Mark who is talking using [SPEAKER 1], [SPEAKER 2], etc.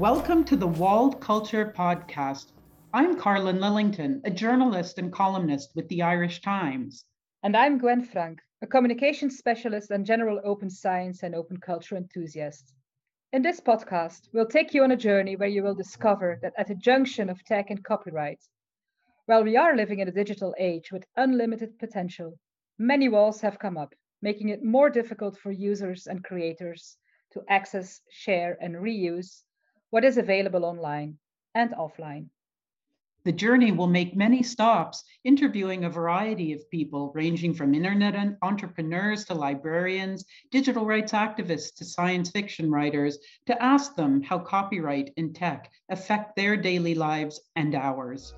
[SPEAKER 1] Welcome to the Walled Culture Podcast. I'm Karlin Lillington, a journalist and columnist with the Irish Times.
[SPEAKER 2] And I'm Gwen Franck, a communications specialist and general open science and open culture enthusiast. In this podcast, we'll take you on a journey where you will discover that at the junction of tech and copyright, while we are living in a digital age with unlimited potential, many walls have come up, making it more difficult for users and creators to access, share, and reuse what is available online and offline.
[SPEAKER 1] The journey will make many stops, interviewing a variety of people, ranging from internet entrepreneurs to librarians, digital rights activists to science fiction writers, to ask them how copyright and tech affect their daily lives and ours.